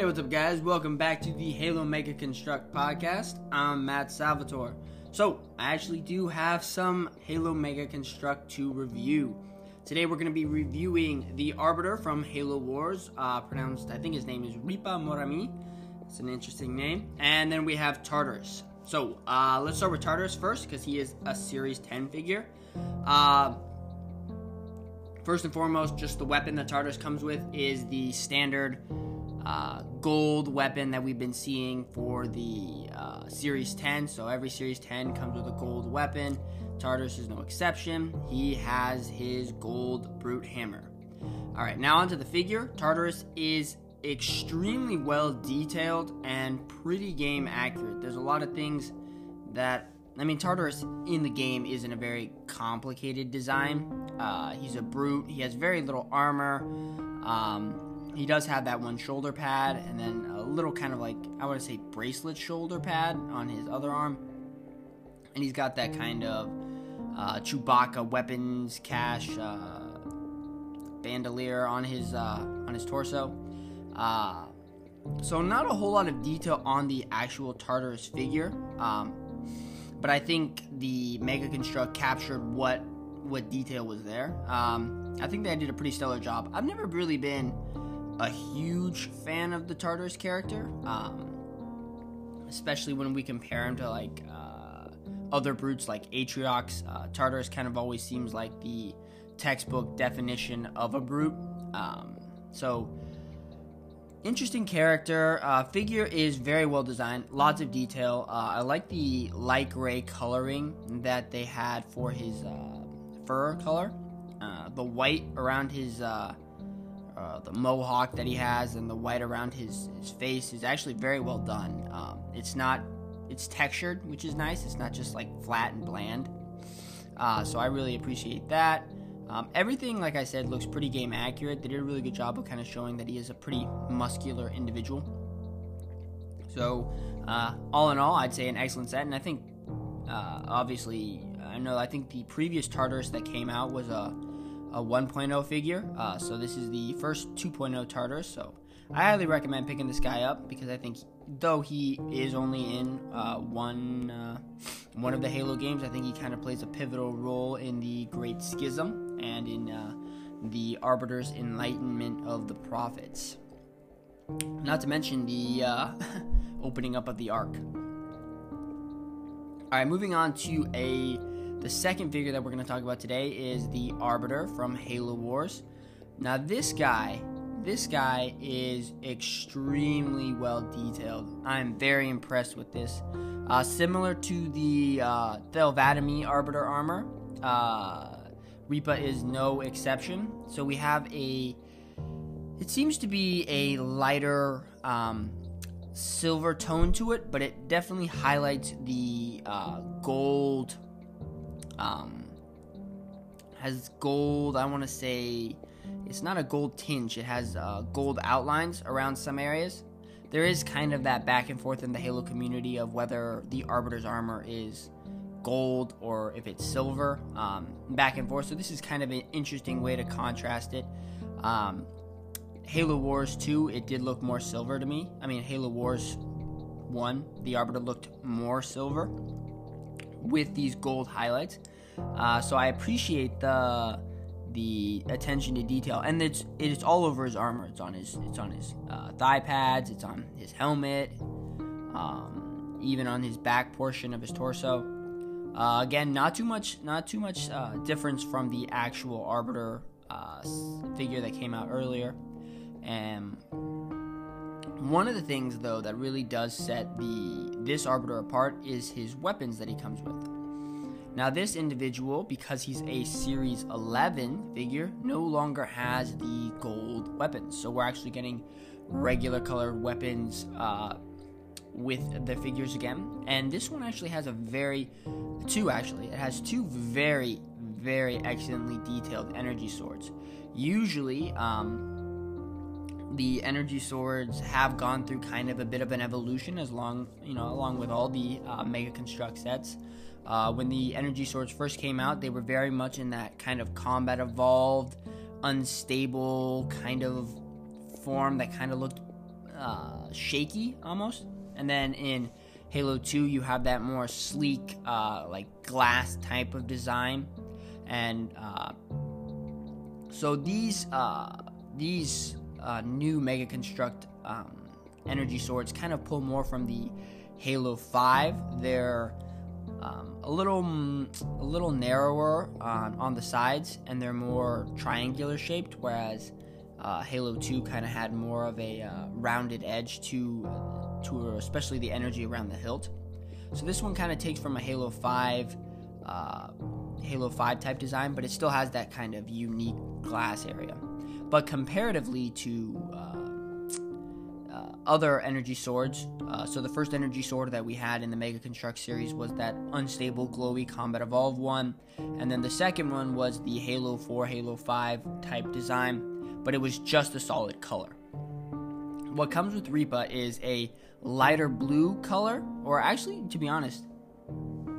Hey, what's up, guys? Welcome back to the Halo Mega Construct podcast. I'm Matt Salvatore. So, I actually do have some Halo Mega Construct to review. Today, we're going to be reviewing the Arbiter from Halo Wars, uh, pronounced, I think his name is Ripa 'Moramee. It's an interesting name. And then we have Tartarus. So, uh, let's start with Tartarus first, because he is a Series 10 figure. Uh, first and foremost, just the weapon that Tartarus comes with is the standard uh, gold weapon that we've been seeing for the uh, Series 10. So every Series 10 comes with a gold weapon. Tartarus is no exception. He has his gold brute hammer. All right, now onto the figure. Tartarus is extremely well detailed and pretty game accurate. There's a lot of things that I mean, Tartarus in the game isn't a very complicated design. Uh, he's a brute. He has very little armor. Um, he does have that one shoulder pad and then a little kind of like I want to say bracelet shoulder pad on his other arm, and he's got that kind of uh, Chewbacca weapons cache uh, bandolier on his uh, on his torso. Uh, so not a whole lot of detail on the actual Tartarus figure, um, but I think the Mega Construct captured what what detail was there. Um, I think they did a pretty stellar job. I've never really been a huge fan of the Tartarus character, um, especially when we compare him to like uh, other brutes like Atriox. Uh, Tartarus kind of always seems like the textbook definition of a brute. Um, so, interesting character. Uh, figure is very well designed, lots of detail. Uh, I like the light gray coloring that they had for his uh, fur color. Uh, the white around his uh, the mohawk that he has and the white around his, his face is actually very well done. Um, it's not, it's textured, which is nice. It's not just like flat and bland. Uh, so I really appreciate that. Um, everything, like I said, looks pretty game accurate. They did a really good job of kind of showing that he is a pretty muscular individual. So, uh, all in all, I'd say an excellent set. And I think, uh, obviously, I know I think the previous Tartarus that came out was a a 1.0 figure. Uh, so this is the first 2.0 Tartarus. So I highly recommend picking this guy up because I think though he is only in uh, one uh, one of the Halo games, I think he kind of plays a pivotal role in the Great Schism and in uh, the Arbiter's enlightenment of the prophets. Not to mention the uh, opening up of the Ark. All right, moving on to a the second figure that we're going to talk about today is the Arbiter from Halo Wars. Now, this guy, this guy is extremely well detailed. I'm very impressed with this. Uh, similar to the uh, Thel 'Vadamee Arbiter armor, uh, Ripa is no exception. So we have a, it seems to be a lighter um, silver tone to it, but it definitely highlights the uh, gold um, has gold. I want to say it's not a gold tinge. It has uh, gold outlines around some areas. There is kind of that back and forth in the Halo community of whether the Arbiter's armor is gold or if it's silver, um, back and forth. So this is kind of an interesting way to contrast it. Um, Halo Wars 2, it did look more silver to me. I mean, Halo Wars 1, the Arbiter looked more silver with these gold highlights. Uh, so I appreciate the the attention to detail, and it's it's all over his armor. It's on his it's on his uh, thigh pads. It's on his helmet. Um, even on his back portion of his torso. Uh, again, not too much not too much uh, difference from the actual Arbiter uh, figure that came out earlier. And one of the things though that really does set the this Arbiter apart is his weapons that he comes with. Now, this individual, because he's a Series 11 figure, no longer has the gold weapons. So we're actually getting regular colored weapons uh, with the figures again. And this one actually has a very, two actually, it has two very, very excellently detailed energy swords. Usually, um, the energy swords have gone through kind of a bit of an evolution as long you know along with all the uh, mega construct sets uh, when the energy swords first came out, they were very much in that kind of combat evolved, unstable kind of form that kind of looked uh, shaky almost. And then in Halo 2, you have that more sleek, uh, like glass type of design. And uh, so these uh, these uh, new Mega Construct um, energy swords kind of pull more from the Halo 5. They're um, a little a little narrower on, on the sides, and they're more triangular shaped, whereas uh, Halo 2 kind of had more of a uh, rounded edge to to especially the energy around the hilt. So this one kind of takes from a Halo 5 uh, Halo 5 type design, but it still has that kind of unique glass area. But comparatively to uh, uh, other energy swords, uh, so the first energy sword that we had in the Mega Construct series was that unstable, glowy Combat Evolve one, and then the second one was the Halo 4, Halo 5 type design, but it was just a solid color. What comes with Ripa is a lighter blue color, or actually, to be honest,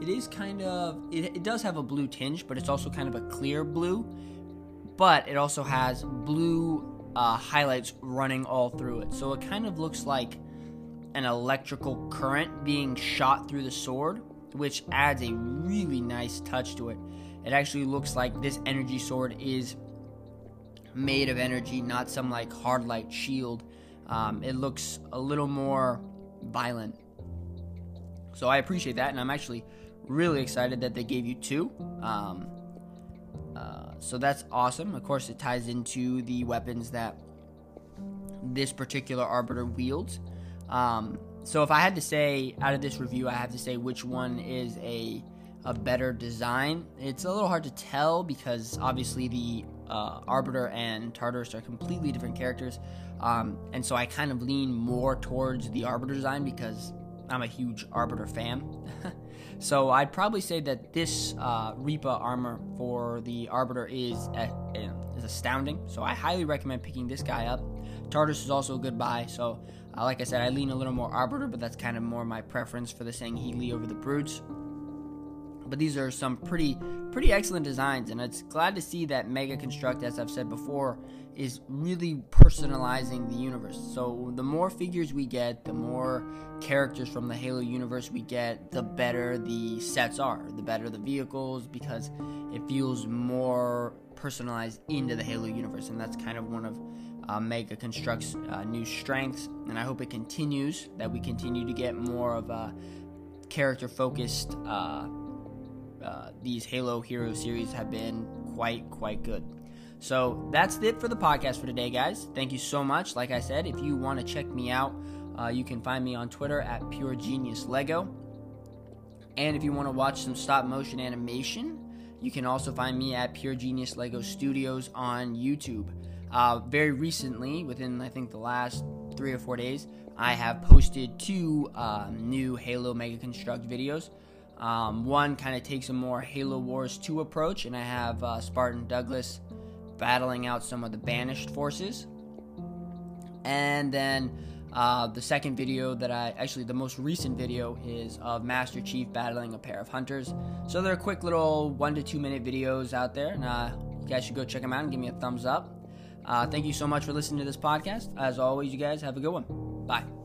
it is kind of it, it does have a blue tinge, but it's also kind of a clear blue. But it also has blue uh, highlights running all through it, so it kind of looks like an electrical current being shot through the sword, which adds a really nice touch to it. It actually looks like this energy sword is made of energy, not some like hard light shield. Um, it looks a little more violent. So I appreciate that, and I'm actually really excited that they gave you two. Um, uh, so that's awesome. Of course, it ties into the weapons that this particular arbiter wields. Um, so if I had to say out of this review, I have to say which one is a a better design. It's a little hard to tell because obviously the uh, Arbiter and Tartarus are completely different characters, um, and so I kind of lean more towards the Arbiter design because I'm a huge Arbiter fan. so I'd probably say that this uh, Ripa armor for the Arbiter is uh, is astounding. So I highly recommend picking this guy up. Tartarus is also a good buy. So uh, like I said, I lean a little more Arbiter, but that's kind of more my preference for the Sangheili over the Brutes. But these are some pretty pretty excellent designs, and it's glad to see that Mega Construct, as I've said before, is really personalizing the universe. So the more figures we get, the more characters from the Halo universe we get, the better the sets are, the better the vehicles, because it feels more personalized into the Halo universe, and that's kind of one of uh, Mega Construct's uh, new strengths. And I hope it continues that we continue to get more of a character focused. Uh, uh, these Halo Hero series have been quite quite good. So that's it for the podcast for today, guys. Thank you so much. Like I said, if you want to check me out, uh, you can find me on Twitter at Pure Genius Lego. And if you want to watch some stop motion animation, you can also find me at Pure Genius Lego Studios on YouTube. Uh, very recently, within I think the last three or four days, I have posted two um, new Halo Mega Construct videos. Um, one kind of takes a more Halo Wars 2 approach, and I have uh, Spartan Douglas battling out some of the banished forces. And then uh, the second video that I actually, the most recent video is of Master Chief battling a pair of hunters. So they're quick little one to two minute videos out there, and uh, you guys should go check them out and give me a thumbs up. Uh, thank you so much for listening to this podcast. As always, you guys have a good one. Bye.